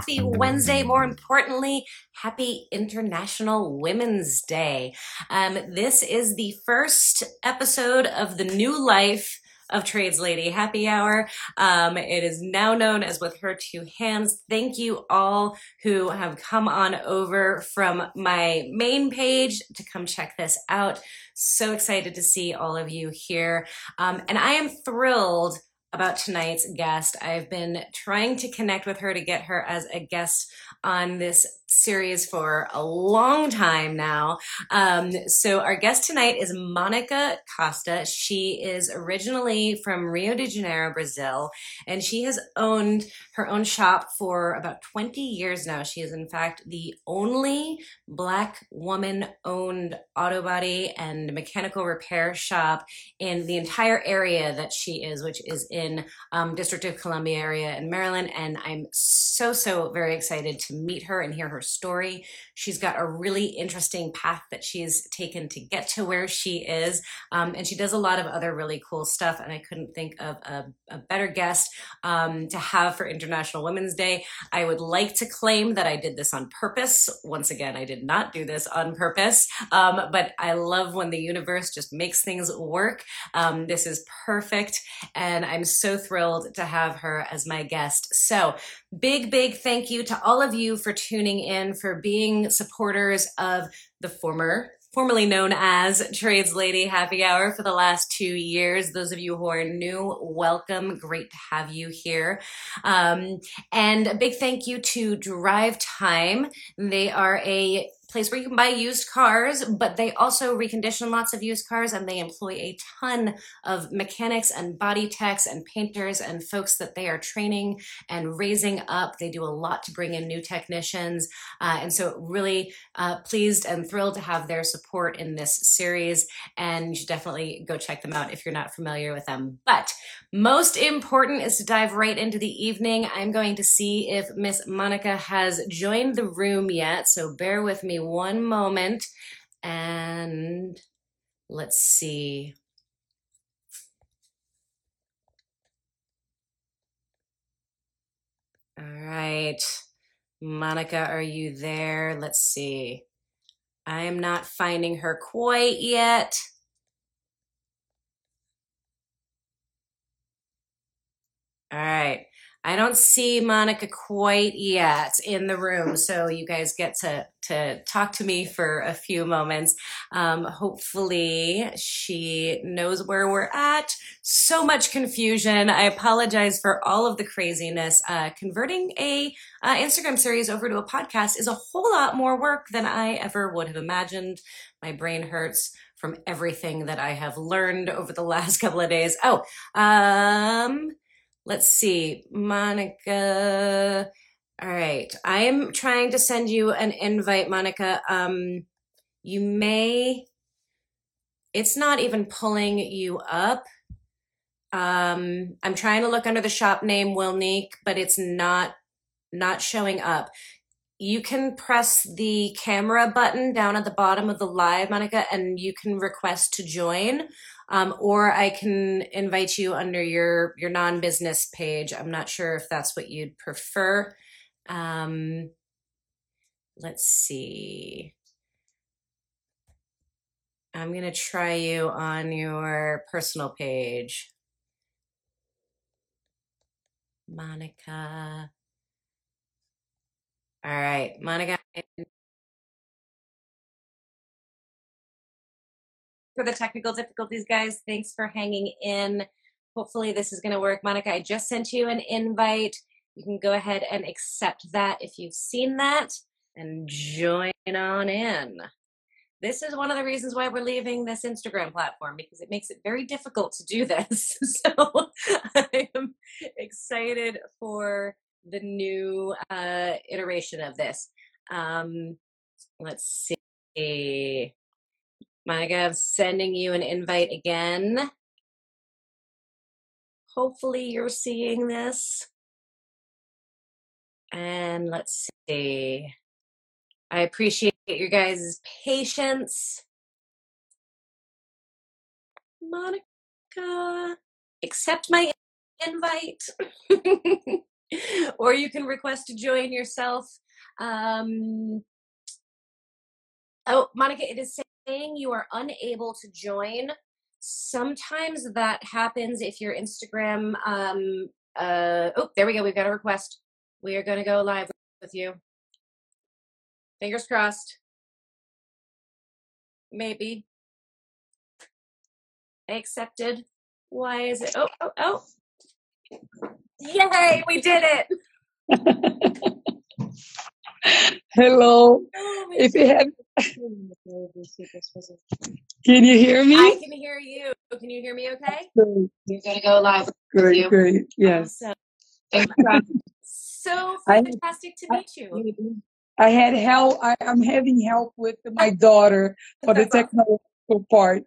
happy Wednesday. More importantly, happy International Women's Day. Um, this is the first episode of the new life of Trades Lady Happy Hour. Um, it is now known as With Her Two Hands. Thank you all who have come on over from my main page to come check this out. So excited to see all of you here. Um, and I am thrilled about tonight's guest. I've been trying to connect with her to get her as a guest on this series for a long time now. Um, so our guest tonight is Monica Costa. She is originally from Rio de Janeiro, Brazil, and she has owned her own shop for about 20 years now. She is in fact the only black woman owned auto body and mechanical repair shop in the entire area that she is, which is in um, District of Columbia area in Maryland. And I'm so, so very excited to meet her and hear her story. She's got a really interesting path that she's taken to get to where she is. Um, and she does a lot of other really cool stuff. And I couldn't think of a, a better guest um, to have for International Women's Day. I would like to claim that I did this on purpose. Once again, I did not do this on purpose. Um, but I love when the universe just makes things work. Um, this is perfect. And I'm so thrilled to have her as my guest. So big, big thank you to all of you for tuning in, for being supporters of the former formerly known as Trades Lady Happy Hour for the last two years. Those of you who are new, welcome. Great to have you here. Um, and a big thank you to DriveTime. They are a place where you can buy used cars, but they also recondition lots of used cars and they employ a ton of mechanics and body techs and painters and folks that they are training and raising up. They do a lot to bring in new technicians. Uh, and so really uh, pleased and thrilled to have their support in this series. And you should definitely go check them out if you're not familiar with them. But most important is to dive right into the evening. I'm going to see if Miss Monica has joined the room yet. So bear with me one moment and let's see. All right. Monica, are you there? Let's see. I am not finding her quite yet. All right. I don't see Monica quite yet in the room, so you guys get to to talk to me for a few moments. Um, hopefully, she knows where we're at. So much confusion. I apologize for all of the craziness. Uh, converting a uh, Instagram series over to a podcast is a whole lot more work than I ever would have imagined. My brain hurts from everything that I have learned over the last couple of days. Oh, um let's see, Monica. All right. I am trying to send you an invite, Monica. Um, you may, it's not even pulling you up. Um, I'm trying to look under the shop name Wilniq, but it's not, not showing up. You can press the camera button down at the bottom of the live, Monica, and you can request to join um, or I can invite you under your your non business page. I'm not sure if that's what you'd prefer. Um, let's see. I'm to try you on your personal page. Monica. All right, Monica for the technical difficulties, guys. Thanks for hanging in. Hopefully, this is going to work. Monica, I just sent you an invite. You can go ahead and accept that if you've seen that and join on in. This is one of the reasons why we're leaving this Instagram platform because it makes it very difficult to do this. so I am excited for the new uh, iteration of this. Um, let's see. Monica, I'm sending you an invite again. Hopefully, you're seeing this. And let's see. I appreciate your guys' patience. Monica, accept my invite. or you can request to join yourself. Um, oh, Monica, it is saying you are unable to join. Sometimes that happens if your Instagram. Um, uh, oh, there we go. We've got a request. We are going to go live with you. Fingers crossed. Maybe. I accepted. Why is it? Oh, oh, oh. Yay, we did it. Hello. Oh, If you have, can you hear me? I can hear you. Can you hear me okay? Great, We're going to go live great, you. great. Yes. Awesome. So I- fantastic to meet you. I had help. I, I'm having help with my daughter for the That's awesome. technical part.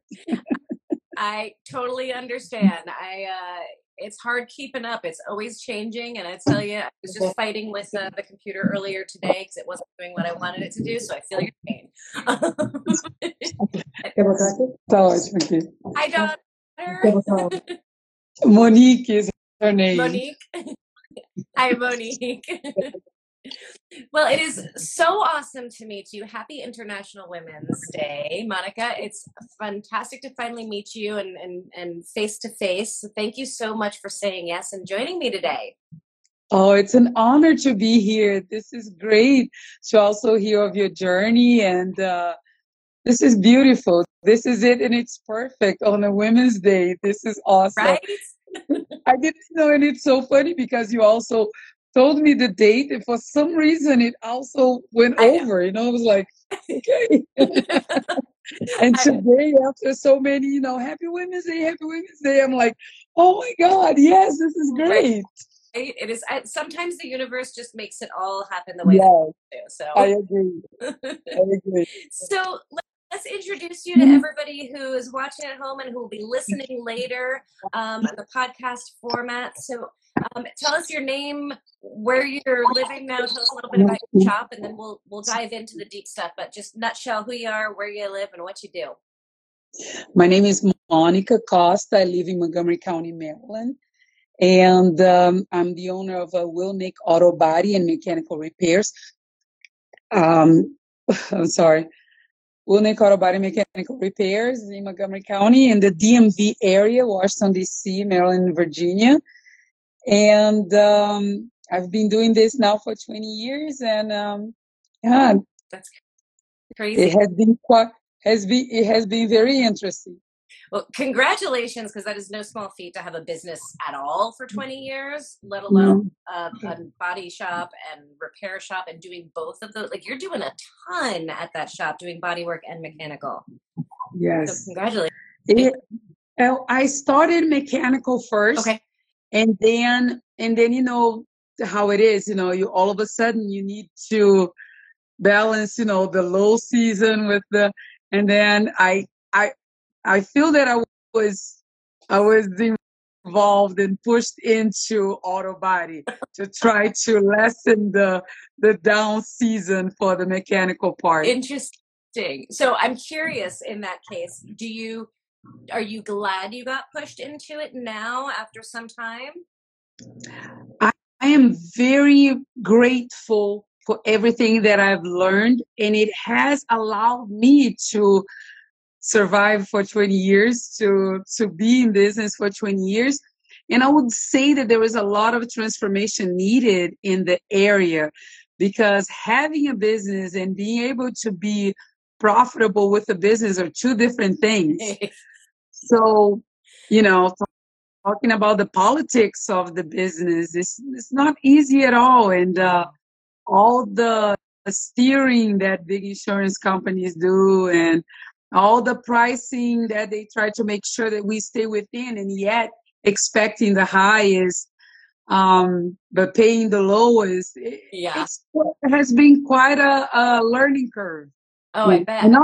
I totally understand. I uh it's hard keeping up. It's always changing, and I tell you, I was just fighting with uh, the computer earlier today because it wasn't doing what I wanted it to do. So I feel your pain. So it's okay. Hi, daughter. Monique is her name. Monique. Hi, Monique. well, it is so awesome to meet you. Happy International Women's Day, Monica. It's fantastic to finally meet you and and and face to face. So Thank you so much for saying yes and joining me today. Oh, it's an honor to be here. This is great to also hear of your journey, and uh, this is beautiful. This is it, and it's perfect on a Women's Day. This is awesome. Right? I didn't know, and it's so funny because you also told me the date, and for some reason, it also went I know. over. You know, I was like, okay. and today, after so many, you know, Happy Women's Day, Happy Women's Day, I'm like, oh my God, yes, this is great. Right? It is. I, sometimes the universe just makes it all happen the way it do. I agree. I agree. So let- let's introduce you to Mhm. everybody who is watching at home and who will be listening later um, in the podcast format. So um, tell us your name, where you're living now. Tell us a little bit about your shop, and then we'll we'll dive into the deep stuff. But just nutshell who you are, where you live, and what you do. My name is Monica Costa. I live in Montgomery County, Maryland. And um, I'm the owner of a Wilniq Auto Body and Mechanical Repairs. Um, I'm sorry. Will Wilniq Auto Body Mechanical Repairs in Montgomery County in the DMV area, Washington, D.C., Maryland, Virginia. And um, I've been doing this now for 20 years. And um, yeah, That's crazy. it has been quite, has been, it has been very interesting. Well, congratulations, because that is no small feat to have a business at all for 20 years, let alone a, a body shop and repair shop and doing both of those. Like you're doing a ton at that shop, doing body work and mechanical. So Yes. congratulations. It, I started mechanical first, Okay. And then and then you know how it is. You know, you all of a sudden you need to balance. You know, the low season with the, and then I I I feel that I was I was involved and pushed into auto body to try to lessen the the down season for the mechanical part. Interesting. So I'm curious in that case, do you are you glad you got pushed into it now after some time? I am very grateful for everything that I've learned, and it has allowed me to survive for 20 years, to to be in business for 20 years. And I would say that there is a lot of transformation needed in the area because having a business and being able to be profitable with a business are two different things. So, you know, talking about the politics of the business, it's, it's not easy at all. And uh, all the steering that big insurance companies do and all the pricing that they try to make sure that we stay within and yet expecting the highest um but paying the lowest it, Yeah. it has been quite a, a learning curve Oh, I bet. and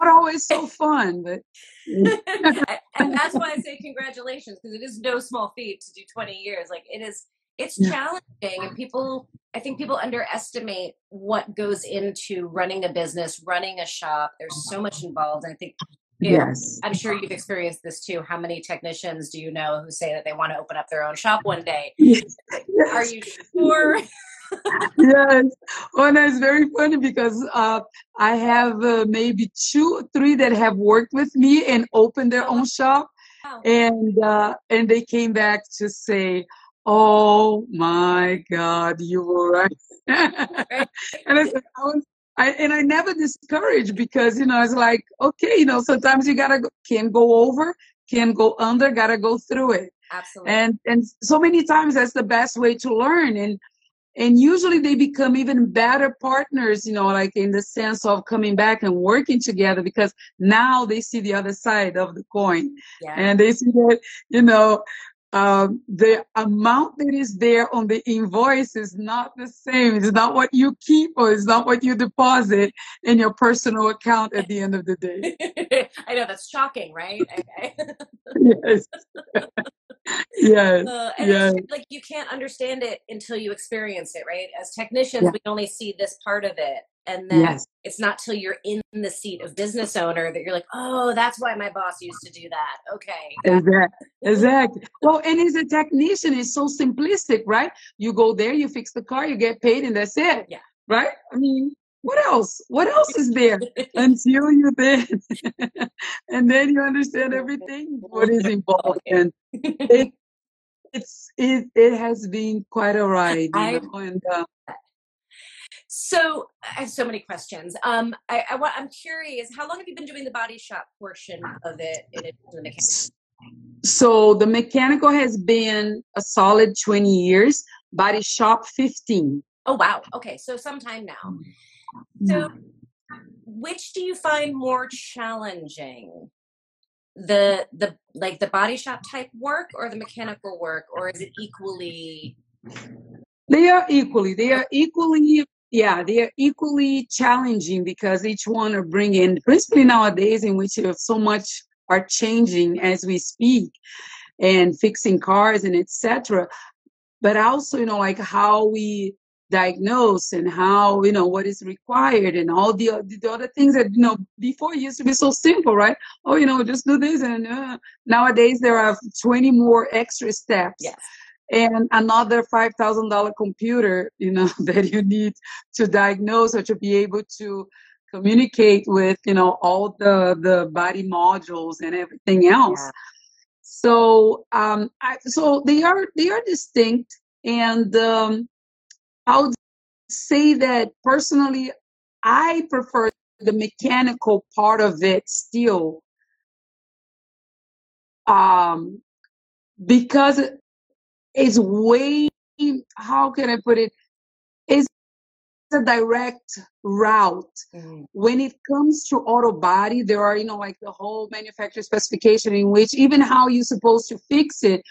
not, always so fun but and that's why I say congratulations because it is no small feat to do 20 years. Like it is, it's challenging, and people, I think people underestimate what goes into running a business, running a shop. There's so much involved. I think Yes. I'm sure you've experienced this too. How many technicians do you know who say that they want to open up their own shop one day? Yes. Are you sure? yes. Well, that's very funny because uh, I have uh, maybe two three that have worked with me and opened their own shop. Wow. And uh, and they came back to say, "Oh my God, you were right." and I said, I was I, and I never discourage because, you know, it's like, okay, you know, sometimes you gotta, go, can go over, can go under, gotta go through it. Absolutely. And, and so many times that's the best way to learn. And, and usually they become even better partners, you know, like in the sense of coming back and working together because now they see the other side of the coin yeah. and they see that, you know, um, the amount that is there on the invoice is not the same. It's not what you keep or it's not what you deposit in your personal account at the end of the day. I know that's shocking, right? Okay. yes. yes. Uh, and yes. like you can't understand it until you experience it, right? As technicians, Yeah. we only see this part of it. And then Yes. it's not till you're in the seat of business owner that you're like, oh, that's why my boss used to do that. Okay. Exactly. Exactly. Well, and as a technician, it's so simplistic, right? You go there, you fix the car, you get paid, and that's it. Yeah. Right? I mean, what else? What else is there until you then, and then you understand everything what is involved, and it, it's it it has been quite a ride, you know, and uh, So I have so many questions. Um, I, I, I'm curious, how long have you been doing the body shop portion of it in the mechanics? so the mechanical has been a solid 20 years, body shop 15. Oh wow. Okay, so sometime now. So which do you find more challenging? The the like the body shop type work or the mechanical work or is it equally They are equally, they are equally, yeah, they are equally challenging because each one are bringing, principally nowadays in which so much are changing as we speak and fixing cars and etc. But also, you know, like how we diagnose and how, you know, what is required and all the, the other things that, you know, before used to be so simple, right? Oh, you know, just do this and uh, nowadays there are 20 more extra steps yes. And another five thousand dollar computer, you know, that you need to diagnose or to be able to communicate with, you know, all the the body modules and everything else. Yeah. So, um, I, so they are they are distinct, and um, I would say that personally, I prefer the mechanical part of it still, um, because it's way how can I put it? It's a direct route. Mhm. When it comes to auto body, there are, you know, like the whole manufacturer specification in which even how you're supposed to fix it.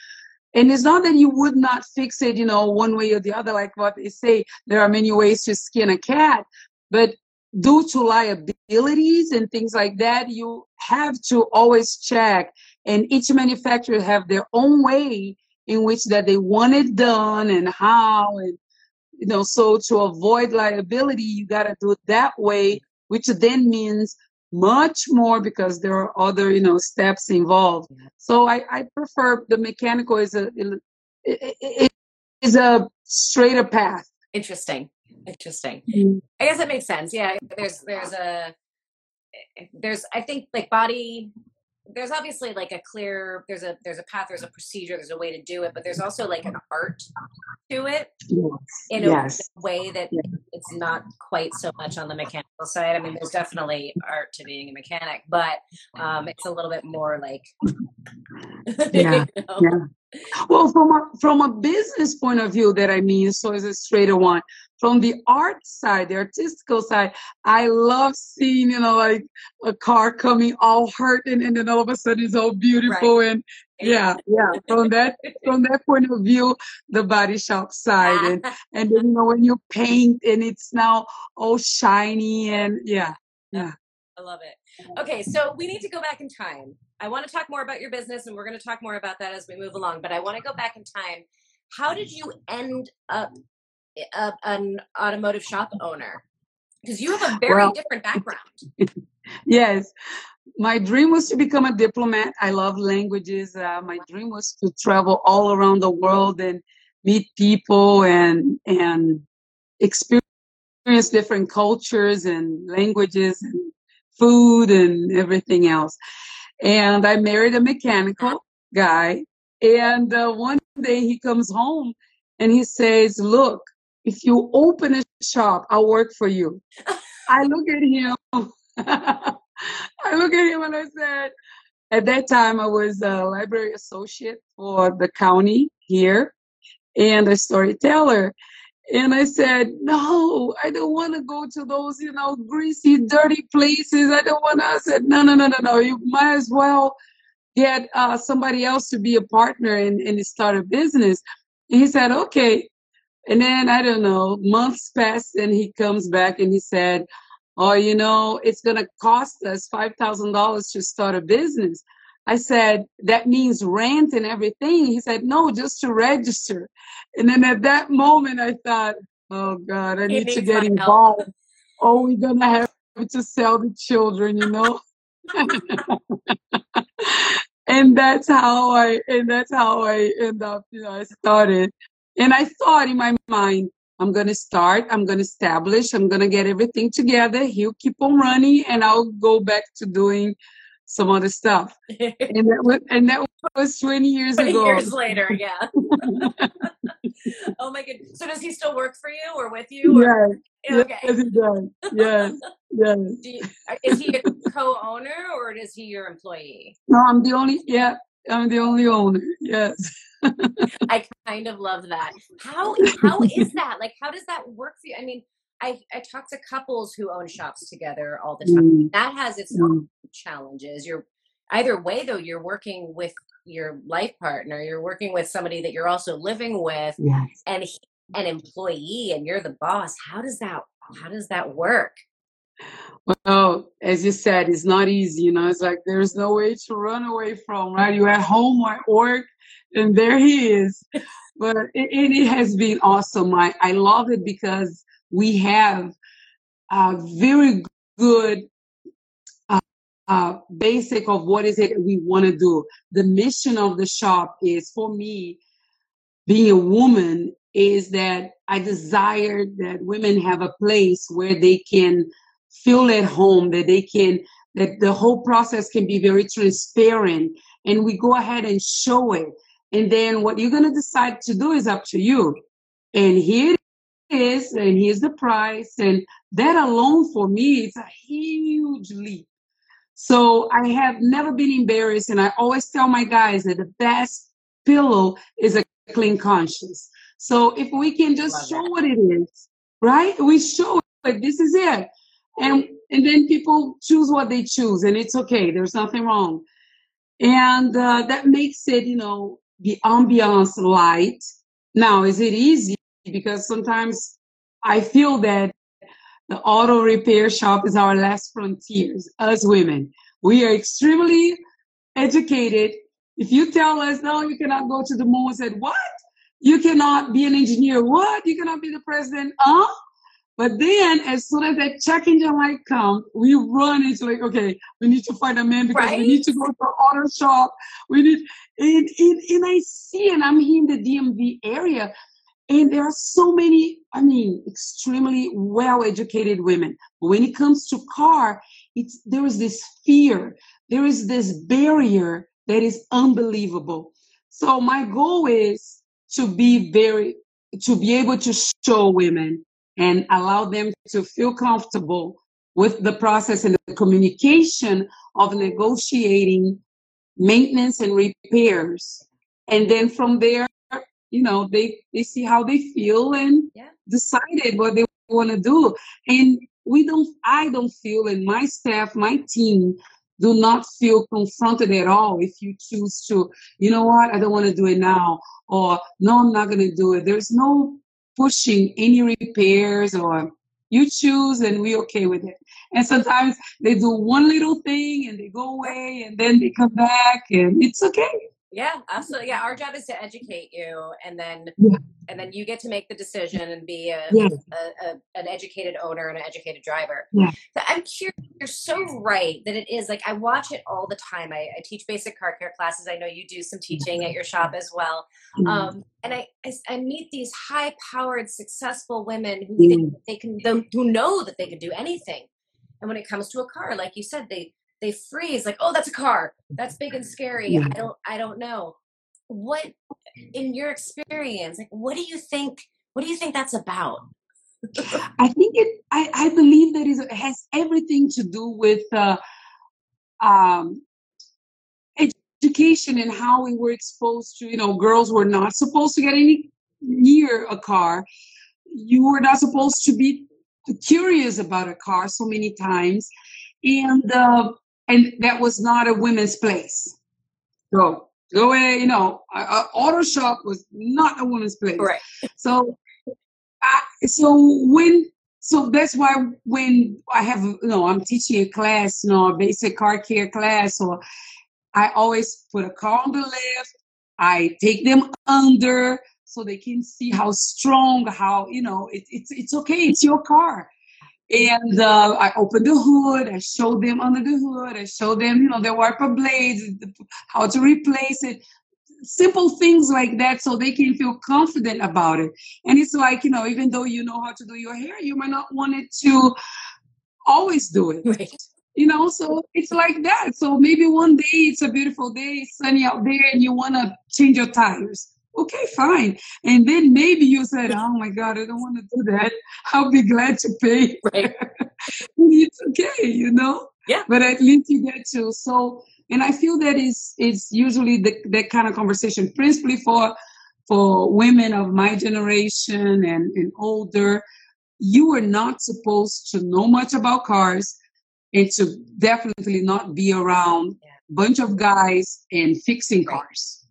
And it's not that you would not fix it, you know, one way or the other, like what they say, there are many ways to skin a cat, but due to liabilities and things like that, you have to always check. And each manufacturer have their own way in which that they want it done and how and you know so to avoid liability you got to do it that way which then means much more because there are other you know steps involved so i i prefer the mechanical is a it, is a straighter path Interesting. Interesting. Mm-hmm. I guess that makes sense. Yeah, there's there's a eh, there's I think like body there's obviously like a clear there's a there's a path there's a procedure there's a way to do it but there's also like an art to it in a yes way that it's not quite so much on the mechanical side. I mean, there's definitely art to being a mechanic, but um, it's a little bit more like, Yeah, you know? yeah. Well, from a from a business point of view, that I mean, so it's a straighter one. From the art side, the artistical side, I love seeing, you know, like a car coming all hurt and, and then all of a sudden it's all beautiful and yeah, yeah. From that from that point of view, the body shop side and and then you know when you paint and it's now all shiny and yeah, yeah, I love it. Okay, so we need to go back in time. I want to talk more about your business, and we're going to talk more about that as we move along. But I want to go back in time. How did you end up a, an automotive shop owner? Because you have a very well, different background. yes. My dream was to become a diplomat. I love languages. Uh, my dream was to travel all around the world and meet people and and experience different cultures and languages and food and everything else. And I married a mechanical guy. And uh, one day he comes home and he says, Look, if you open a shop, I'll work for you. I look at him. I look at him and I said, at that time I was a library associate for the county here and a storyteller. And I said, no, I don't want to go to those, you know, greasy, dirty places. I don't want to. I said, no, no, no, no, no. You might as well get uh, somebody else to be a partner and, and start a business. And he said, okay. And then I don't know, months passed and he comes back and he said, oh, you know, it's going to cost us $5,000 to start a business. I said, that means rent and everything. He said, no, just to register. And then at that moment, I thought, oh God, I need to get involved. Help. Oh, we're going to have to sell the children, you know? and that's how I, and that's how I end up, you know, I started. And I thought in my mind, I'm going to start, I'm going to establish, I'm going to get everything together. He'll keep on running and I'll go back to doing some other stuff. and that was and that was 20 years 20 ago. Years later, yeah. oh my goodness. So does he still work for you or with you? Or? Yes. Okay. Yes, he does. Yes. yes. You, uh, is he a co-owner or is he your employee? No, I'm the only yeah, I'm the only owner. Yes. I kind of love that. How how is that? Like how does that work for you? I mean, I, I talk to couples who own shops together all the time. Mm. That has its mm. own challenges. You're either way though, you're working with your life partner, you're working with somebody that you're also living with yes. and he, an employee and you're the boss. How does that how does that work? Well, as you said, it's not easy, you know, it's like there's no way to run away from, right? You're at home or at work and there he is. but it, it has been awesome. I, I love it because we have a very good uh, uh, basic of what is it we want to do. The mission of the shop is for me, being a woman, is that I desire that women have a place where they can feel at home, that they can, that the whole process can be very transparent and we go ahead and show it. And then what you're going to decide to do is up to you. And here is, and here's the price. And that alone for me, it's a huge leap. So I have never been embarrassed. And I always tell my guys that the best pillow is a clean conscience. So if we can just show what it is, right? We show it, this is it. And and then people choose what they choose, and it's okay. There's nothing wrong. And uh, that makes it, you know, the ambiance light. Now, is it easy? Because sometimes I feel that the auto repair shop is our last frontiers as women. We are extremely educated. If you tell us, no, you cannot go to the moon, said, what? You cannot be an engineer. What? You cannot be the president. Huh? But then, as soon as that check engine light comes, we run into like, okay, we need to find a man because right? we need to go to the auto shop. We need, and, and, and I see, and I'm here in the DMV area, and there are so many, I mean, extremely well educated women. But when it comes to car, it's, there is this fear, there is this barrier that is unbelievable. So my goal is to be very, to be able to show women and allow them to feel comfortable with the process and the communication of negotiating maintenance and repairs. And then from there, you know they they see how they feel and yeah. decided what they want to do. And we don't i don't feel and my staff my team do not feel confronted at all if you choose to you know what? I don't want to do it now or no i'm not going to do it. There's no pushing any repairs or you choose and we okay with it. And sometimes they do one little thing and they go away and then they come back and it's okay Yeah, absolutely. Yeah, our job is to educate you, and then Yeah. and then you get to make the decision and be a, Yes. a, a an educated owner and an educated driver. Yeah. But I'm curious. You're so right that it is like I watch it all the time. I, I teach basic car care classes. I know you do some teaching at your shop as well. Um, and I, I I meet these high powered, successful women who Mm. think they can who know that they can do anything. And when it comes to a car, like you said, they they freeze like, oh, that's a car. That's big and scary. I don't I don't know. What in your experience, like what do you think what do you think that's about? I think it. I, I believe that is- it has everything to do with uh, um, education and how we were exposed to. You know, girls were not supposed to get any near a car. You were not supposed to be curious about a car so many times, and uh, and that was not a women's place. Go go away. You know, a, a auto shop was not a woman's place. Right. So, I, so when so that's why when I have you know I'm teaching a class, you know, a basic car care class, or I always put a car on the left. I take them under so they can see how strong, how you know it, it's it's okay. It's your car. And uh, I open the hood. I show them under the hood. I show them, you know, the wiper blades, how to replace it simple things like that so they can feel confident about it. And it's like, you know, even though you know how to do your hair, you might not want it to always do it. Right. You know, so it's like that. So maybe one day it's a beautiful day, it's sunny out there, and you want to change your tires. Okay, fine. And then maybe you said, Oh my God, I don't want to do that. I'll be glad to pay. Right. it's okay, you know? Yeah. But at least you get to. So, and I feel that is is usually the, that kind of conversation, principally for for women of my generation and, and older. You were not supposed to know much about cars and to definitely not be around Yeah. a bunch of guys and fixing Right. cars.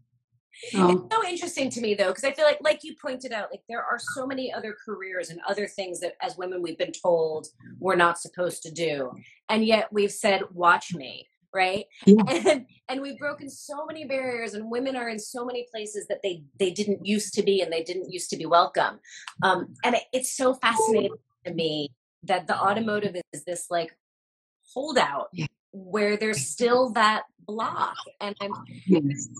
So, It's so interesting to me though, because I feel like, like you pointed out, like there are so many other careers and other things that as women we've been told we're not supposed to do, and yet we've said, "Watch me," right? Yeah. And and we've broken so many barriers, and women are in so many places that they they didn't used to be, and they didn't used to be welcome. Um, and it, it's so fascinating to me that the automotive is this like holdout Yeah. where there's still that block, and I'm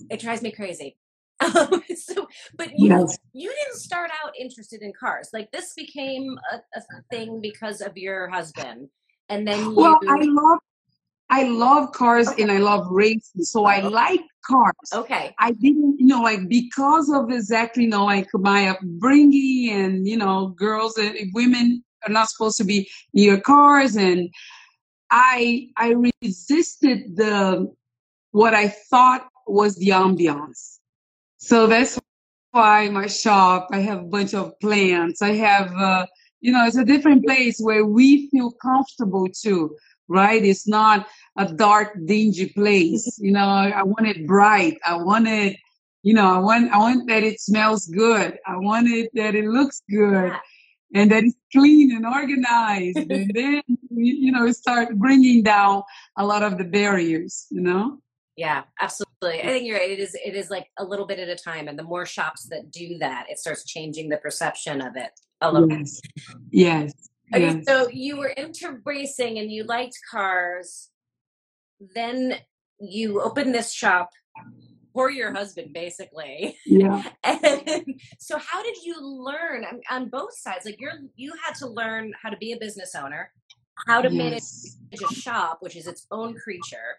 it drives me crazy. Um, so, but you Yes. you didn't start out interested in cars. Like this became a, a thing because of your husband, and then you. Well, I love I love cars Okay. and I love racing, so I like cars. okay, I didn't, you know, like because of exactly, you know, like my upbringing and you know, girls and women are not supposed to be near cars, and I I resisted the what I thought was the ambiance. So that's why my shop. I have a bunch of plants. I have, uh, you know, it's a different place where we feel comfortable too, right? It's not a dark, dingy place. You know, I want it bright. I want it, you know, I want, I want that it smells good. I want it that it looks good and that it's clean and organized. and then, you know, start bringing down a lot of the barriers, you know? Yeah, absolutely. I think you're right. It is it is like a little bit at a time, and the more shops that do that, it starts changing the perception of it a little. bit. Yes. Yes. Okay, yes. so you were into racing and you liked cars. Then you opened this shop for your husband, basically. Yeah. And so, how did you learn on, on both sides? Like you're you had to learn how to be a business owner, how to manage a shop, which is its own creature,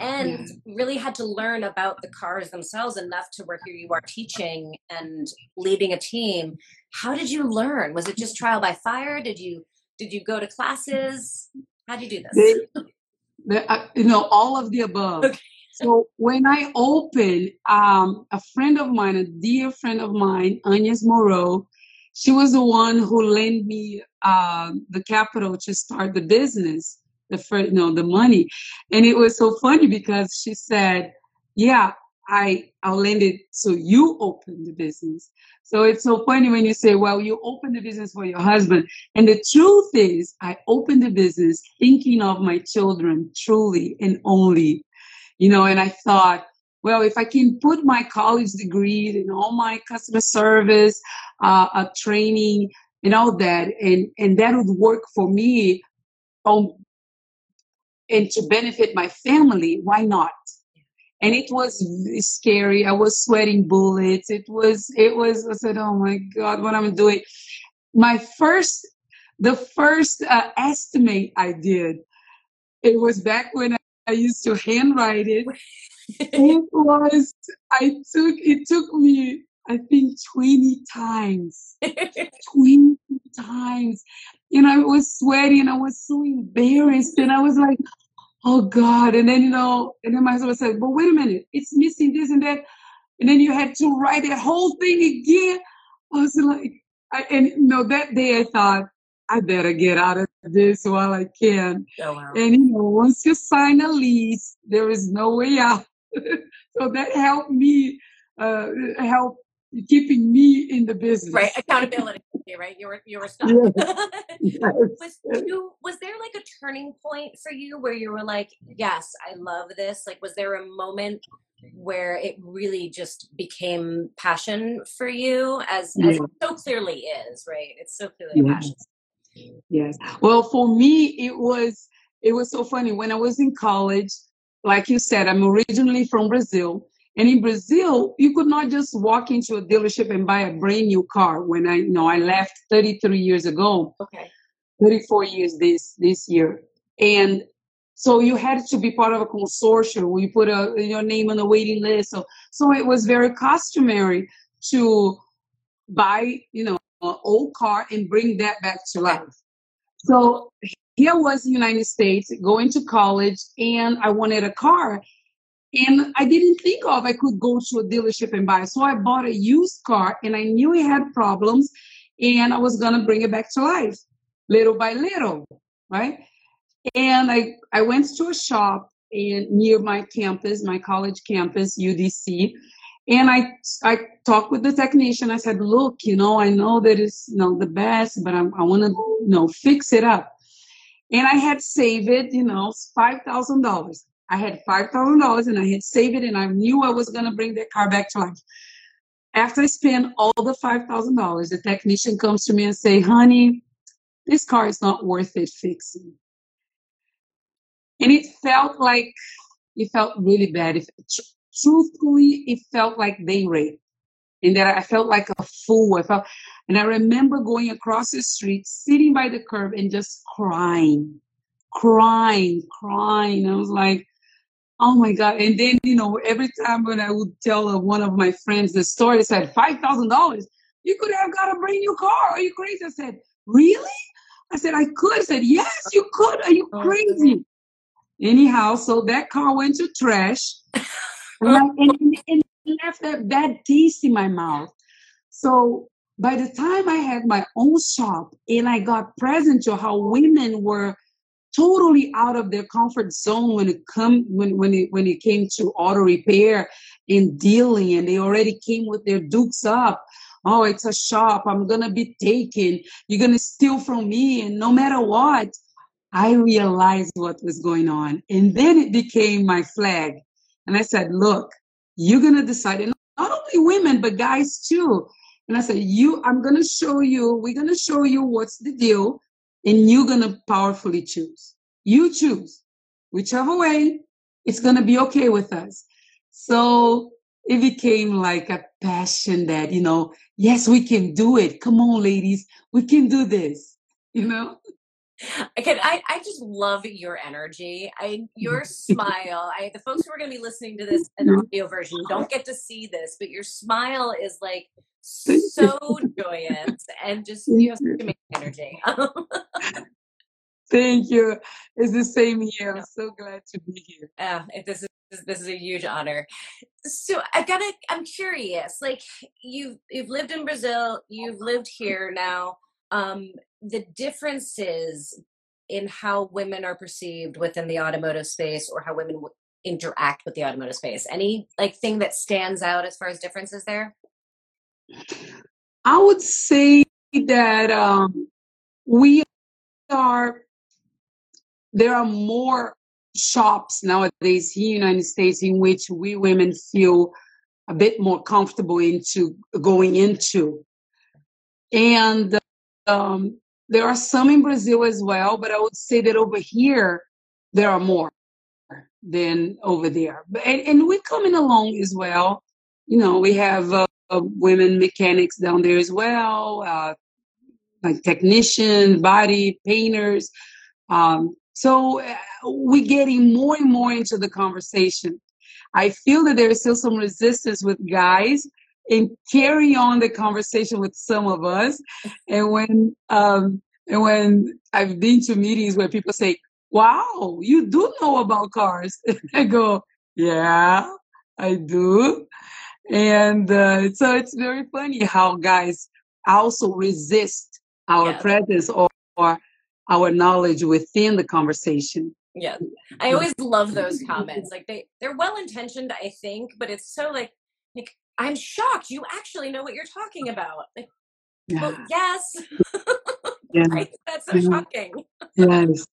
and really had to learn about the cars themselves enough to where here you are teaching and leading a team. How did you learn? Was it just trial by fire? Did you did you go to classes? How did you do this? They- uh, you know, all of the above. Okay. So when I opened, um, a friend of mine, a dear friend of mine, Agnes Moreau, she was the one who lent me uh, the capital to start the business, the first, no, the money, and it was so funny because she said, "Yeah, I I'll lend it so you open the business." So it's so funny when you say, "Well, you open the business for your husband," and the truth is, I opened the business thinking of my children truly and only, you know. And I thought well, if I can put my college degree and all my customer service, uh, uh, training, and all that, and and that would work for me, um, and to benefit my family, why not? And it was scary. I was sweating bullets. It was, it was. I said, "Oh my God, what am I doing?" My first, the first uh, estimate I did, it was back when I used to handwrite it it was i took it took me i think 20 times 20 times and i was sweaty and i was so embarrassed and i was like oh god and then you know and then my husband said but wait a minute it's missing this and that and then you had to write that whole thing again i was like I, and you know that day i thought I better get out of this while I can. Oh, wow. And you know, once you sign a lease, there is no way out. so that helped me uh, help keeping me in the business. Right, accountability. Right, you were you were stuck. Yes. yes. was you, was there like a turning point for you where you were like, yes, I love this? Like, was there a moment where it really just became passion for you, as, as so clearly is, right? It's so clearly passion. Yes. Well, for me, it was it was so funny when I was in college like you said, I'm originally from Brazil. And in Brazil, you could not just walk into a dealership and buy a brand new car. When I, you know, I left 33 years ago. Okay. 34 years this this year, and so you had to be part of a consortium. We put a, your name on a waiting list. So so it was very customary to buy, you know, an old car and bring that back to life. So here was the United States, going to college, and I wanted a car. And I didn't think of I could go to a dealership and buy. So I bought a used car and I knew it had problems and I was gonna bring it back to life little by little, right? And I, I went to a shop in near my campus, my college campus, UDC. And I I talked with the technician. I said, look, you know, I know that it's know the best, but I'm, I want to you know fix it up and I had saved it, you know, five thousand dollars. I had five thousand dollars, and I had saved it, and I knew I was gonna bring that car back to life. After I spent all the five thousand dollars, the technician comes to me and say, "Honey, this car is not worth it fixing." And it felt like it felt really bad. Truthfully, it felt like they raped and that I felt like a fool. I felt, and I remember going across the street, sitting by the curb, and just crying, crying, crying. I was like, oh my god! And then you know, every time when I would tell uh, one of my friends the story, said five thousand dollars. You could have got a brand new car. Are you crazy? I said, really? I said, I could. I said, yes, you could. Are you oh, crazy? Anyhow, so that car went to trash. and, I, and, and, left that bad taste in my mouth. So by the time I had my own shop and I got present to how women were totally out of their comfort zone when it come when when it when it came to auto repair and dealing and they already came with their dukes up. Oh it's a shop i'm gonna be taken. You're gonna steal from me and no matter what i realized what was going on and then it became my flag. And i said look you're to decide, and not only women, but guys too. And I said, you, I'm to show you, we're to show you what's the deal, and you're going to powerfully choose. You choose whichever way, it's going to be okay with us. So it became like a passion that, you know, yes, we can do it. Come on, ladies, we can do this, you know? I can I, I just love your energy. I your smile. I the folks who are gonna be listening to this in the audio version don't get to see this, but your smile is like so joyous and just you have such amazing energy. Thank you. It's the same here. I'm so glad to be here. Yeah, this is this is a huge honor. So I gotta I'm curious, like you've you've lived in Brazil, you've lived here now. Um, the differences in how women are perceived within the automotive space or how women w- interact with the automotive space any like thing that stands out as far as differences there i would say that um, we are there are more shops nowadays in the United States in which we women feel a bit more comfortable into going into. And um, there are some in Brazil as well, but I would say that over here there are more than over there. And, and we're coming along as well. You know, we have uh, uh, women mechanics down there as well, uh, like technicians, body painters. Um, so uh, we're getting more and more into the conversation. I feel that there is still some resistance with guys in carry on the conversation with some of us. And when um, and when I've been to meetings where people say, "Wow, you do know about cars," I go, "Yeah, I do." And uh, so it's very funny how guys also resist our yeah. presence or, or our knowledge within the conversation. Yeah. I always love those comments. Like they they're well intentioned, I think, but it's so like like I'm shocked you actually know what you're talking about. Like yeah. well, yes. yeah. right? That's so yeah. shocking. yes.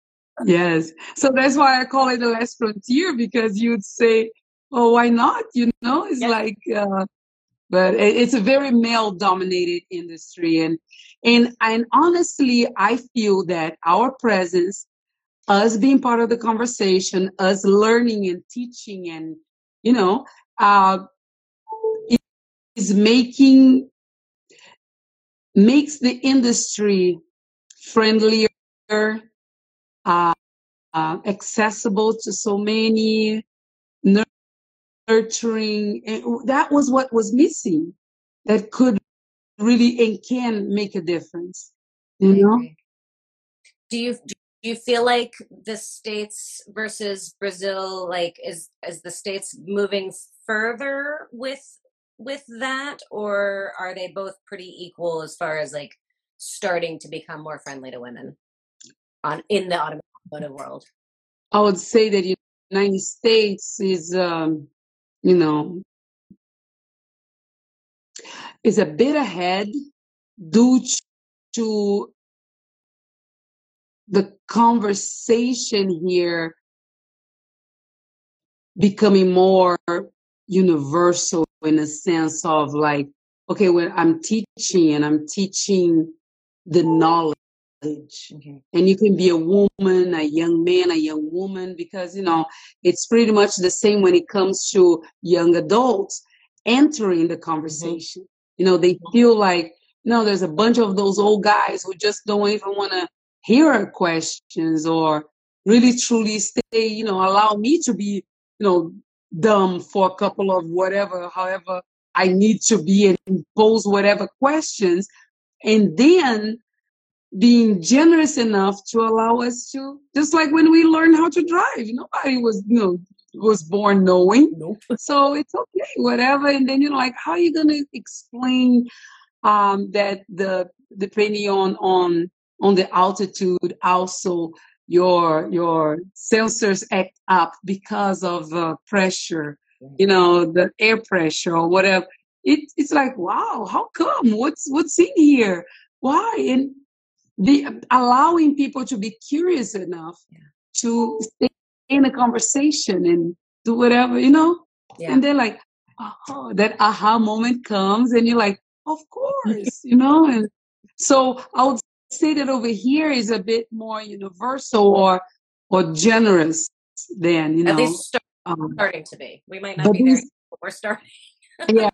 Yes. So that's why I call it the last frontier because you'd say, Oh, why not? You know, it's like uh but it's a very male dominated industry and and and honestly i feel that our presence us being part of the conversation, us learning and teaching and, you know, uh, is making, makes the industry friendlier, uh, uh, accessible to so many, nurturing. And that was what was missing that could really and can make a difference, you know? Do you, do do you feel like the states versus Brazil like is is the states moving further with with that or are they both pretty equal as far as like starting to become more friendly to women on in the automotive world? I would say that United States is um you know is a bit ahead due to the conversation here becoming more universal in a sense of like, okay, when I'm teaching and I'm teaching the knowledge. Okay. And you can be a woman, a young man, a young woman, because you know it's pretty much the same when it comes to young adults entering the mm-hmm. conversation. Mm-hmm. You know, they feel like, you know, there's a bunch of those old guys who just don't even want to hear our questions or really truly stay, you know, allow me to be, you know, dumb for a couple of whatever, however I need to be and pose whatever questions. And then being generous enough to allow us to, just like when we learned how to drive, nobody was, you know, was born knowing. Nope. So it's okay, whatever. And then, you know, like, how are you going to explain um, that the, depending on, on on the altitude also your your sensors act up because of uh, pressure you know the air pressure or whatever. It, it's like wow how come? What's what's in here? Why? And the allowing people to be curious enough yeah. to stay in a conversation and do whatever you know? Yeah. and they're like oh that aha moment comes and you're like of course you know? And so i would say that over here is a bit more universal or or generous than you know. At least start, um, starting to be. We might not be there. We're starting. yeah.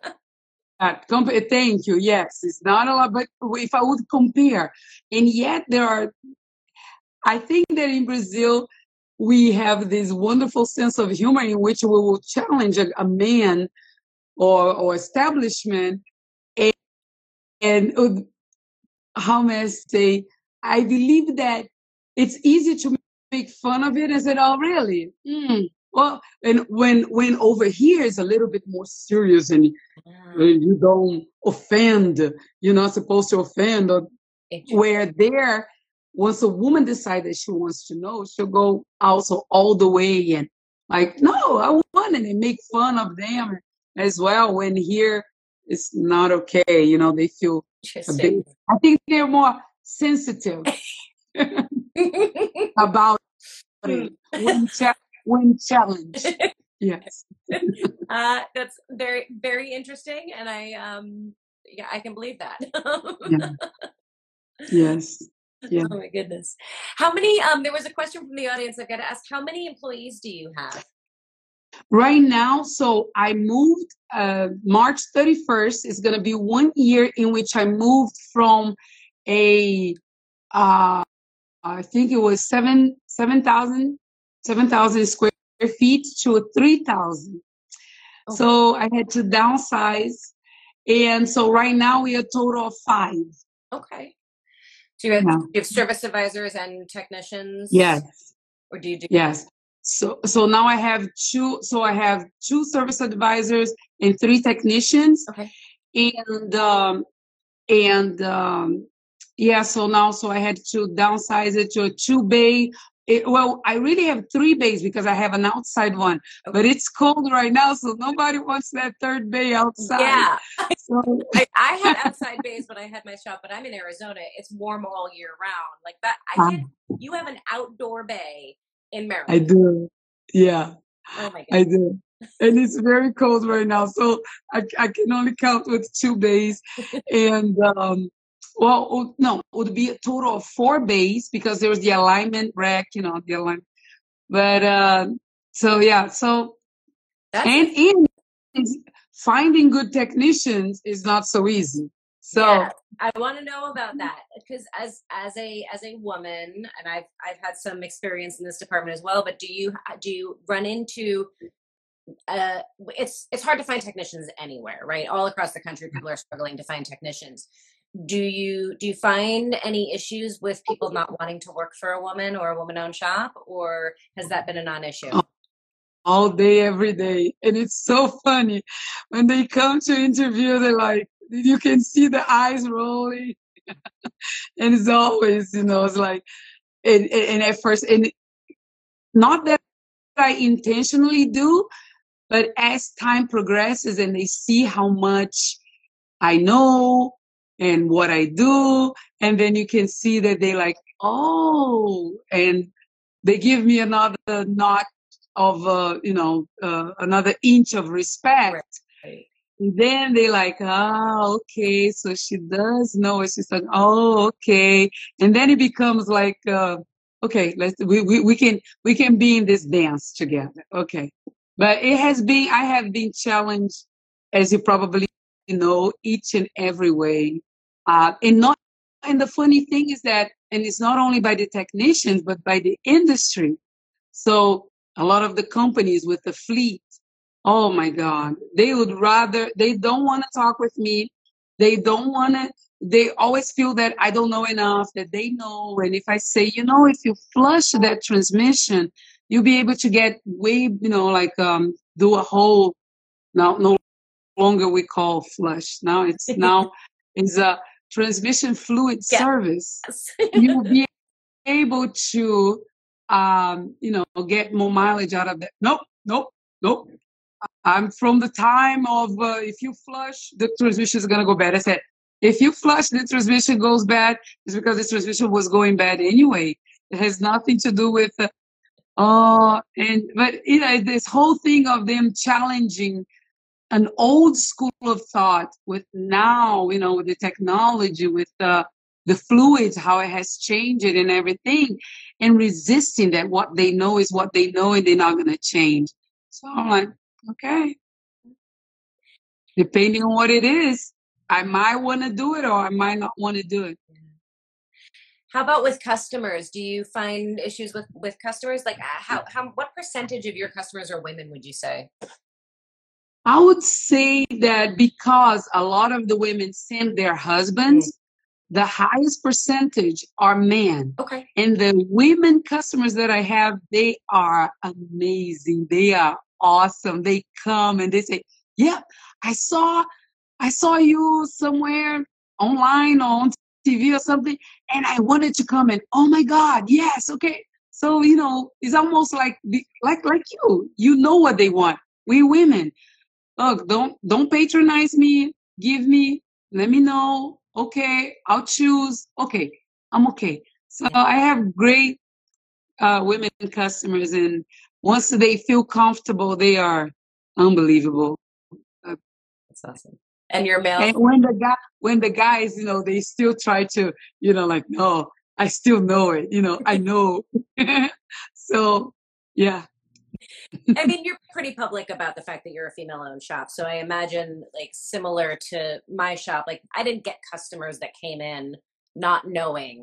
Uh, thank you. Yes, it's not a lot, but if I would compare, and yet there are, I think that in Brazil we have this wonderful sense of humor in which we will challenge a, a man or or establishment, and, and uh, how may I say, I believe that it's easy to make fun of it and say, oh, really? Mm. Well, and when when over here is a little bit more serious and you don't offend, you're not supposed to offend. Or where there, once a woman decides that she wants to know, she'll go also all the way and like, no, I want it and make fun of them as well. When here it's not okay, you know, they feel Bit, I think they're more sensitive about it. when challenged. yes. uh, that's very, very interesting. And I, um, yeah, I can believe that. yeah. Yes. Yeah. Oh my goodness. How many, um, there was a question from the audience I've got to ask, how many employees do you have? Right now, so I moved uh, March 31st is going to be one year in which I moved from a uh, I think it was seven seven thousand seven thousand square feet to three thousand. Okay. So I had to downsize, and so right now we are a total of five. Okay. So you have, yeah. you have service advisors and technicians. Yes. Or do you do? Yes. So so now I have two. So I have two service advisors and three technicians. Okay. And um, and um, yeah, so now so I had to downsize it to a two bay. It, well, I really have three bays because I have an outside one, okay. but it's cold right now, so nobody wants that third bay outside. Yeah, so. I, I, had outside bays when I had my shop, but I'm in Arizona. It's warm all year round. Like that, I um, you have an outdoor bay in Maryland. I do. Yeah. Oh my God. I do. And it's very cold right now, so I, I can only count with two bays, and um, well, no, it would be a total of four bays because there's the alignment rack, you know, the alignment. But uh, so yeah, so That's and and finding good technicians is not so easy. So yeah, I want to know about mm. that because as as a as a woman, and I've I've had some experience in this department as well. But do you uh, do you run into uh, it's it's hard to find technicians anywhere, right? All across the country, mm. people are struggling to find technicians. Do you do you find any issues with people oh. not wanting to work for a woman or a woman owned shop or has that been a non-issue oh. All day every day and it's so funny when they come to interview they're like you can see the eyes rolling and it's always you know it's like and, and at first and not that i intentionally do but as time progresses and they see how much i know and what I do. And then you can see that they like, oh, and they give me another notch of, uh, you know, uh, another inch of respect. Right. And then they like, oh, okay, so she does know it. She's like, oh, okay. And then it becomes like, uh, okay, let's, we, we, we can, we can be in this dance together. Okay. But it has been, I have been challenged, as you probably know, each and every way uh, and not and the funny thing is that and it's not only by the technicians but by the industry so a lot of the companies with the fleet oh my god they would rather they don't want to talk with me. They don't want to they always feel that i don't know enough that they know. And if i say you know if you flush that transmission you'll be able to get way you know like um do a whole now no longer we call flush. Now it's now it's a transmission fluid yeah. service, you will be able to, um, you know, get more mileage out of that. Nope, nope, nope. I'm from the time of uh, if you flush, the transmission is going to go bad. I said, if you flush, the transmission goes bad, it's because the transmission was going bad anyway. It has nothing to do with, uh, uh and, but, you know, this whole thing of them challenging an old school of thought with now, you know, with the technology, with the the fluids, how it has changed it and everything, and resisting that what they know is what they know and they're not going to change. So I'm like, okay. Depending on what it is, I might want to do it or I might not want to do it. How about with customers? Do you find issues with with customers? Like, uh, how how what percentage of your customers are women? Would you say? I would say that because a lot of the women send their husbands. The highest percentage are men. Okay. And the women customers that I have, they are amazing. They are awesome. They come and they say, "Yeah, I saw, I saw you somewhere online or on TV or something, and I wanted to come and oh my God, yes, okay." So you know, it's almost like like like you. You know what they want. We women look, don't don't patronize me. Give me, let me know. Okay, I'll choose. Okay, I'm okay. So I have great uh, women customers, and once they feel comfortable, they are unbelievable. That's awesome. And your male. And when the guy, when the guys, you know, they still try to, you know, like, no, I still know it. You know, I know. so, yeah. I mean, you're pretty public about the fact that you're a female-owned shop, so I imagine, like, similar to my shop, like, I didn't get customers that came in not knowing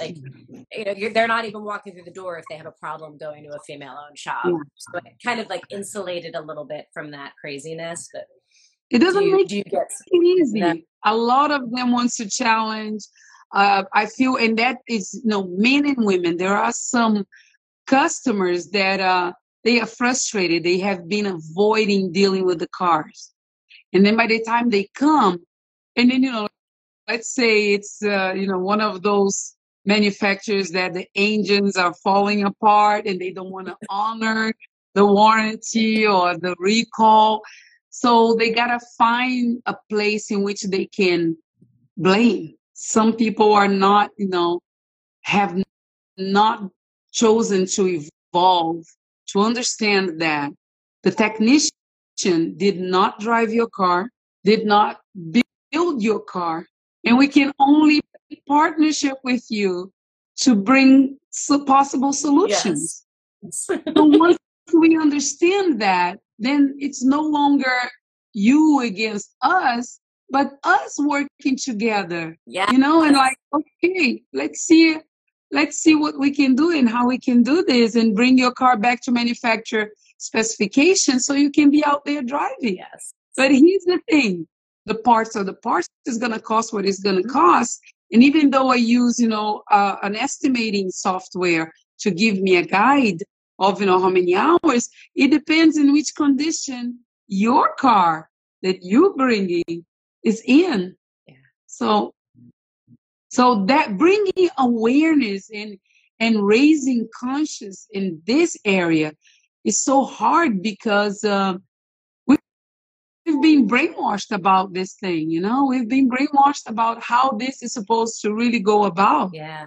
like you know they're not even walking through the door if they have a problem going to a female owned shop yeah. so it kind of like insulated a little bit from that craziness but it doesn't do you, make do it easy that? a lot of them wants to challenge uh, i feel and that is you know men and women there are some customers that uh, they are frustrated. They have been avoiding dealing with the cars. And then by the time they come and then you know let's say it's uh, you know one of those manufacturers that the engines are falling apart and they don't want to honor the warranty or the recall. So they got to find a place in which they can blame. Some people are not you know have not chosen to evolve to understand that the technician did not drive your car did not build your car and we can only partnership with you to bring possible solutions. Yes. so once we understand that, then it's no longer you against us, but us working together. Yeah. You know, and like, okay, let's see let's see what we can do and how we can do this and bring your car back to manufacturer specification so you can be out there driving. Yes. But here's the thing the parts of the parts is going to cost what it's going to mm-hmm. cost. And even though I use, you know, uh, an estimating software to give me a guide of, you know, how many hours, it depends in which condition your car that you're bringing is in. Yeah. So, so that bringing awareness and, and raising conscious in this area is so hard because, uh, we've been brainwashed about this thing, you know? We've been brainwashed about how this is supposed to really go about. Yeah.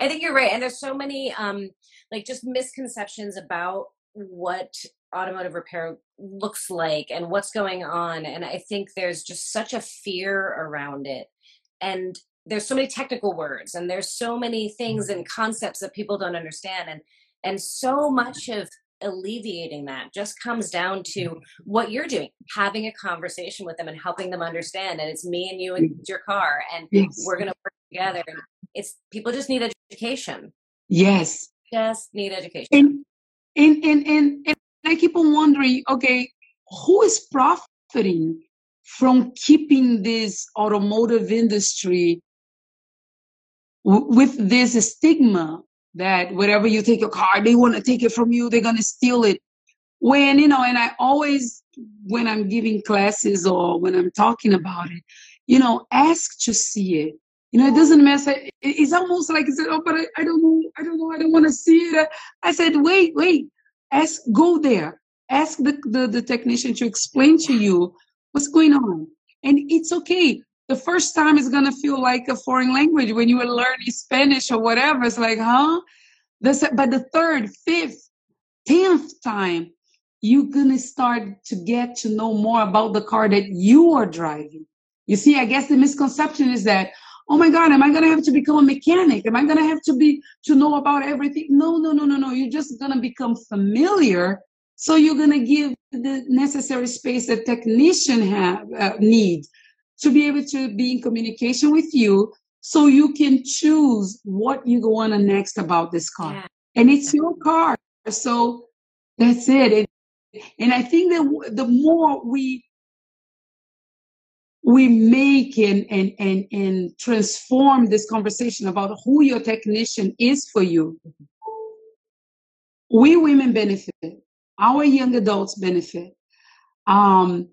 I think you're right. And there's so many um like just misconceptions about what automotive repair looks like and what's going on and I think there's just such a fear around it. And there's so many technical words and there's so many things and concepts that people don't understand and and so much of alleviating that just comes down to mm-hmm. what you're doing having a conversation with them and helping them understand and it's me and you and your car and yes. we're going to work together and it's people just need education. Yes. Just need education. And and and, and, and i keep on wondering okay who is profiting from keeping this automotive industry with this stigma that wherever you take your car, they want to take it from you, they're going to steal it. When, you know, and I always, when I'm giving classes or when I'm talking about it, you know, ask to see it. You know, it doesn't matter. It's almost like, I said, oh, but I, I don't know, I don't know, I don't want to see it. I said, wait, wait, ask, go there. Ask the, the, the technician to explain to you what's going on. And it's okay the first time is gonna feel like a foreign language when you were learning Spanish or whatever. It's like, huh? But the third, fifth, tenth time, you're gonna start to get to know more about the car that you are driving. You see, I guess the misconception is that, oh my God, am I gonna have to become a mechanic? Am I gonna have to be to know about everything? No, no, no, no, no. You're just gonna become familiar. So you're gonna give the necessary space that technician have uh, need to be able to be in communication with you so you can choose what you want to next about this car. Yeah. And it's your car. So that's it. And, and I think that the more we we make and, and and and transform this conversation about who your technician is for you, we women benefit. Our young adults benefit. Um,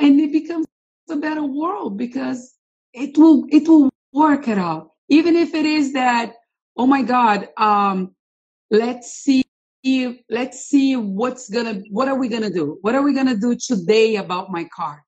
and it becomes a better world because it will it will work it out. Even if it is that, oh my God, um, let's see let's see what's gonna what are we gonna do? What are we gonna do today about my car?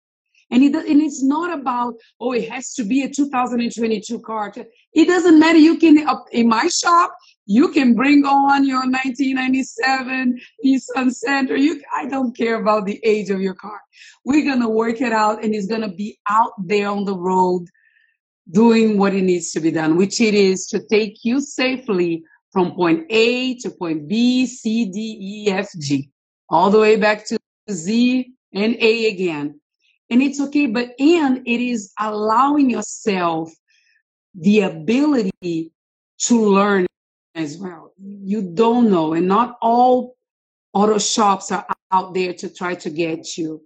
And it and it's not about oh it has to be a 2022 car. It doesn't matter. You can in my shop You can bring on your 1997 Nissan Sentra. You, I don't care about the age of your car. We're going to work it out and it's going to be out there on the road doing what it needs to be done, which it is to take you safely from point A to point B, C, D, E, F, G, all the way back to Z and A again. And it's okay, but and it is allowing yourself the ability to learn as well. You don't know, and not all auto shops are out there to try to get you.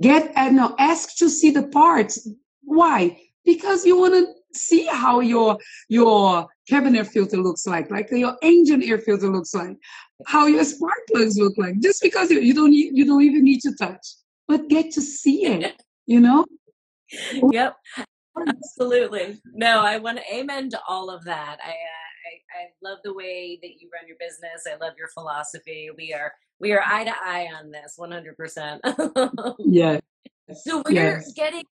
Get and no, ask to see the parts. Why? Because you want to see how your your cabin air filter looks like, like your engine air filter looks like, how your spark plugs look like. Just because you, you don't need, you don't even need to touch, but get to see it. You know. Yep. Absolutely. No, I want to amen to all of that. I, uh, I, I love the way that you run your business. I love your philosophy. We are we are eye to eye on this, one hundred percent. Yeah. So we're Yes. getting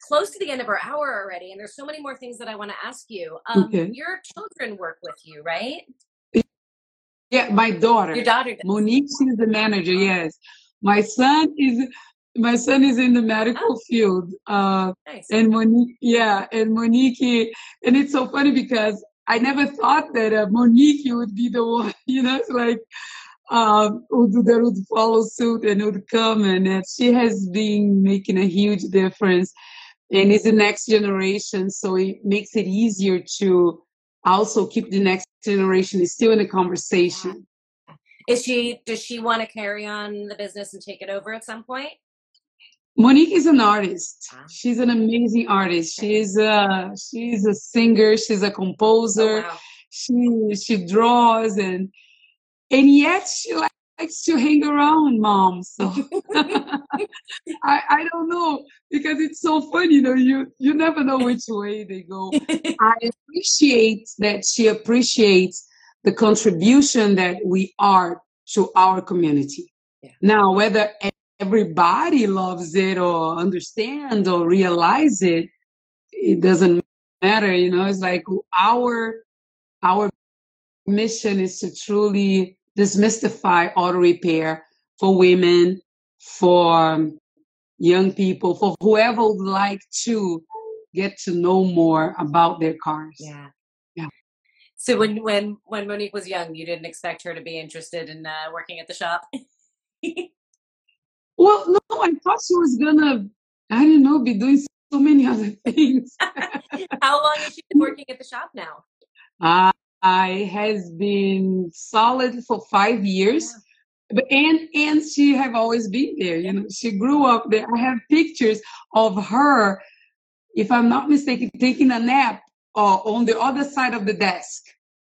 close to the end of our hour already, and there's so many more things that I want to ask you. Um, Okay. Your children work with you, right? Yeah, my daughter. Your daughter does. Monique, she's the manager. Yes, my son is my son is in the medical field. Uh, Nice. and Monique, yeah, and Monique, and it's so funny because I never thought that uh, Monique would be the one. You know, it's like um, that would follow suit and would come, and uh, she has been making a huge difference, and is the next generation, so it makes it easier to also keep the next generation is still in the conversation. Is she? Does she want to carry on the business and take it over at some point? Monique is an artist. Ah. She's an amazing artist. She's a she's a singer. She's a Oh, composer. wow. She she draws and and yet she likes to hang around mom. So oh. I I don't know because it's so funny. You know, you you never know which way they go. I appreciate that she appreciates the contribution that we are to our community. Yeah. Now, whether everybody loves it or understand or realize it, it doesn't matter. You know, it's like our our mission is to truly demystify auto repair for women, for young people, for whoever would like to get to know more about their cars. yeah. Yeah. So when when when Monique was young, you didn't expect her to be interested in uh, working at the shop. Well, no, I thought she was gonna, I don't know, be doing so many other things. How long has she been working at the shop now? uh, I has been solid for five years. But and and she have always been there. You know, she grew up there. I have pictures of her, if I'm not mistaken, taking a nap uh, on the other side of the desk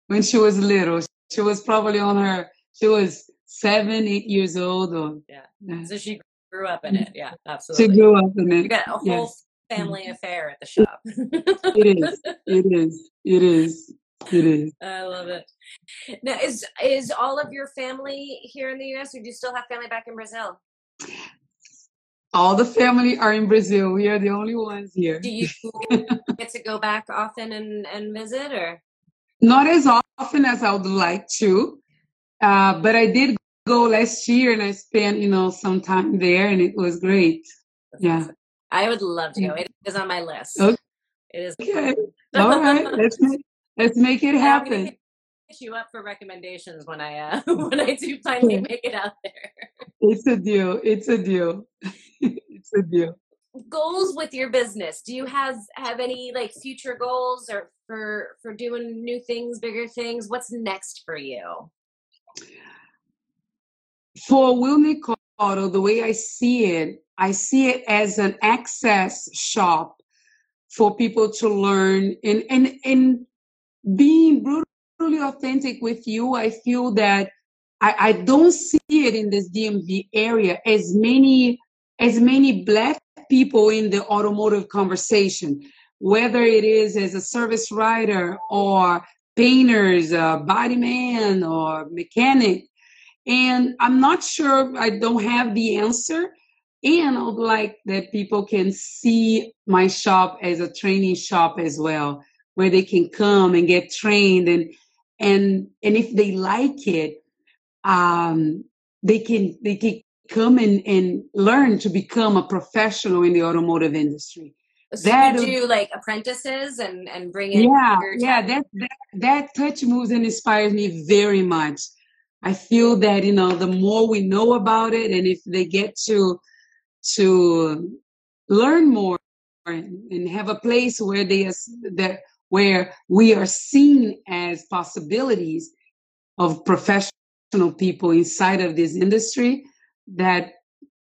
when she was little. She was probably on her. She was seven, eight years old, or Yeah. yeah. So she grew up in mm. it. Yeah, absolutely. To grow up in it. You got a whole Yes. family affair at the shop. It is. It is. It is. It is. I love it. Now, is is all of your family here in the U.S. or do you still have family back in Brazil? All the family are in Brazil. We are the only ones here. Do you get to go back often and and visit, or Not as often as I would like to, uh, mm. but I did go last year and I spent, you know, some time there and it was great. Yeah. I would love to go. It is on my list. Okay. It is. Okay. All right. Let's make, let's make it happen. hit you up for recommendations when I uh, when I do finally make it out there. It's a deal. It's a deal. it's a deal. Goals with your business. Do you have have any like future goals or for for doing new things, bigger things? What's next for you? For Wilniq Auto, the way I see it, I see it as an access shop for people to learn and and and being brutally authentic with you. I feel that I, I don't see it in this DMV area as many as many black people in the automotive conversation, whether it is as a service writer or painters, uh, body man or mechanic. And I'm not sure, I don't have the answer. And I would like that people can see my shop as a training shop as well, where they can come and get trained and and and if they like it um they can they can come and, and learn to become a professional in the automotive industry. So that you do like apprentices and and bring in yeah yeah that, that that touch moves and inspires me very much i feel that you know the more we know about it and if they get to to learn more and, and have a place where they that where we are seen as possibilities of professional people inside of this industry that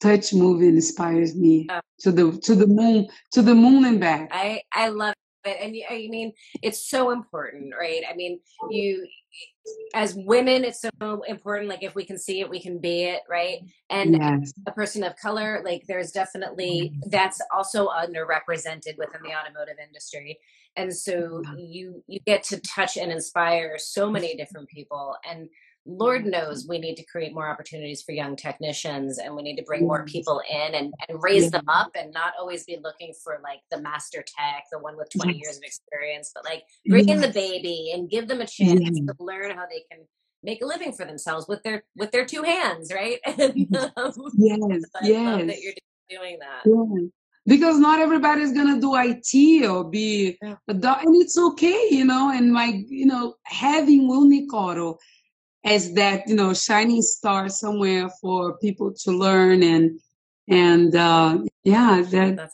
touch move inspires me uh, to the to the moon to the moon and back. I i love it and i mean it's so important right? I mean you as women it's so important like if we can see it we can be it right? And yes. a person of color like there's definitely that's also underrepresented within the automotive industry. And so you you get to touch and inspire so many different people and Lord knows we need to create more opportunities for young technicians and we need to bring more people in and, and raise them up and not always be looking for like the master tech, the one with 20 years of experience, but like bring in the baby and give them a chance to learn how they can make a living for themselves with their with their two hands, right? and, um, yes, yes. that you're doing that. Because not everybody's gonna do IT or be yeah. a doc, and it's okay, you know. And my, you know, having Will Wilniq Auto as that you know shining star somewhere for people to learn and and uh, yeah that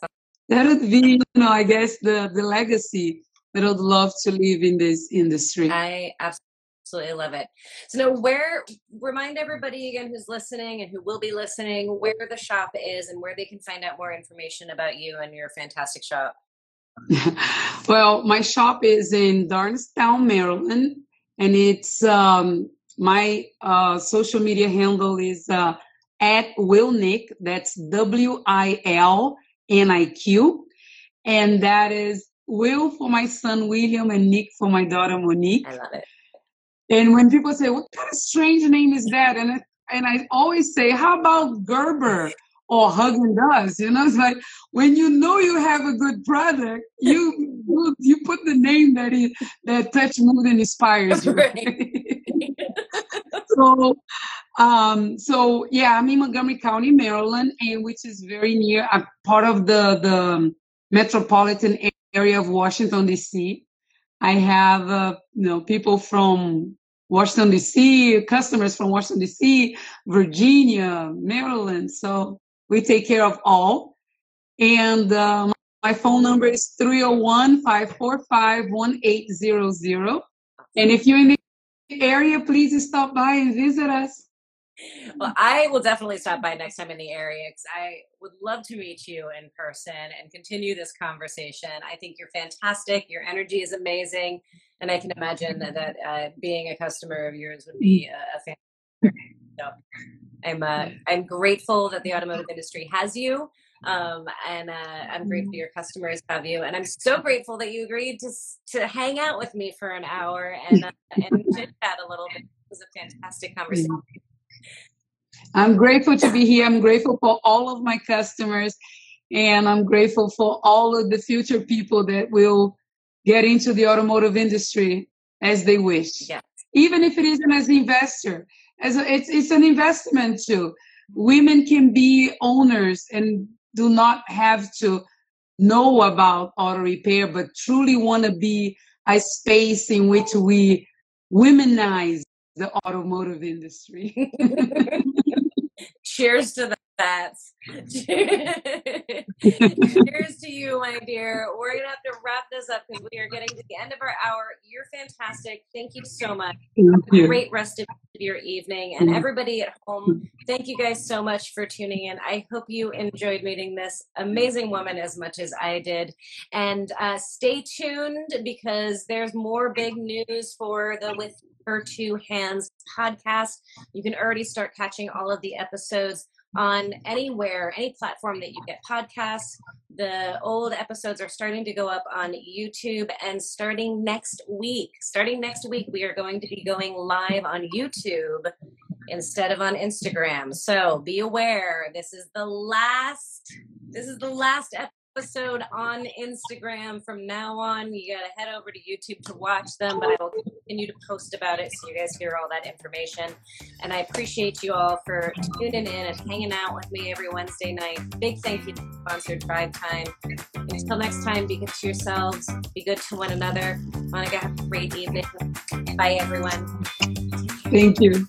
that would be you know I guess the the legacy that I'd love to live in this industry. I absolutely love it. So now where remind everybody again who's listening and who will be listening where the shop is and where they can find out more information about you and your fantastic shop. well, my shop is in Darnestown, Maryland, and it's um, my uh, social media handle is uh, at Nick. That's W I L N I Q. And that is Will for my son William and Nick for my daughter Monique. I love it. And when people say, "What kind of strange name is that?" and and I always say, "How about Gerber or Häagen-Dazs?" You know, it's like when you know you have a good product, you you put the name that is that touch mood and inspires you. Right. so, um, so yeah, I'm in Montgomery County, Maryland, and which is very near. I'm part of the the metropolitan area of Washington D.C. I have uh, you know people from Washington D.C., customers from Washington D.C., Virginia, Maryland. So we take care of all. And um, my phone number is 301 545 1800. And if you're in the area, please stop by and visit us. Well, I will definitely stop by next time in the area because I would love to meet you in person and continue this conversation. I think you're fantastic. Your energy is amazing. And I can imagine that uh, being a customer of yours would be a, a fantastic. So I'm, uh, I'm grateful that the automotive industry has you. Um, and uh, I'm grateful mm-hmm. your customers have you, and I'm so grateful that you agreed to to hang out with me for an hour and uh, and chit chat a little bit. It was a fantastic conversation. I'm grateful to be here. I'm grateful for all of my customers, and I'm grateful for all of the future people that will get into the automotive industry as they wish. Yeah. Even if it isn't as an investor, as a, it's it's an investment too. Women can be owners and do not have to know about auto repair, but truly want to be a space in which we womanize the automotive industry. Cheers to that. Cheers to you, my dear. We're going to have to wrap this up because we are getting to the end of our hour. You're fantastic. Thank you so much. Great rest of your evening. And everybody at home, thank you guys so much for tuning in. I hope you enjoyed meeting this amazing woman as much as I did. And uh, stay tuned because there's more big news for the With Her Two Hands podcast. You can already start catching all of the episodes on anywhere, any platform that you get podcasts. The old episodes are starting to go up on YouTube, and starting next week, starting next week, we are going to be going live on YouTube instead of on Instagram. So be aware, this is the last, this is the last episode episode on Instagram from now on. You got to head over to YouTube to watch them, but I will continue to post about it so you guys hear all that information. And I appreciate you all for tuning in and hanging out with me every Wednesday night. Big thank you to sponsor DriveTime. Until next time, be good to yourselves, be good to one another. Monica, have a great evening. Bye, everyone. Thank you.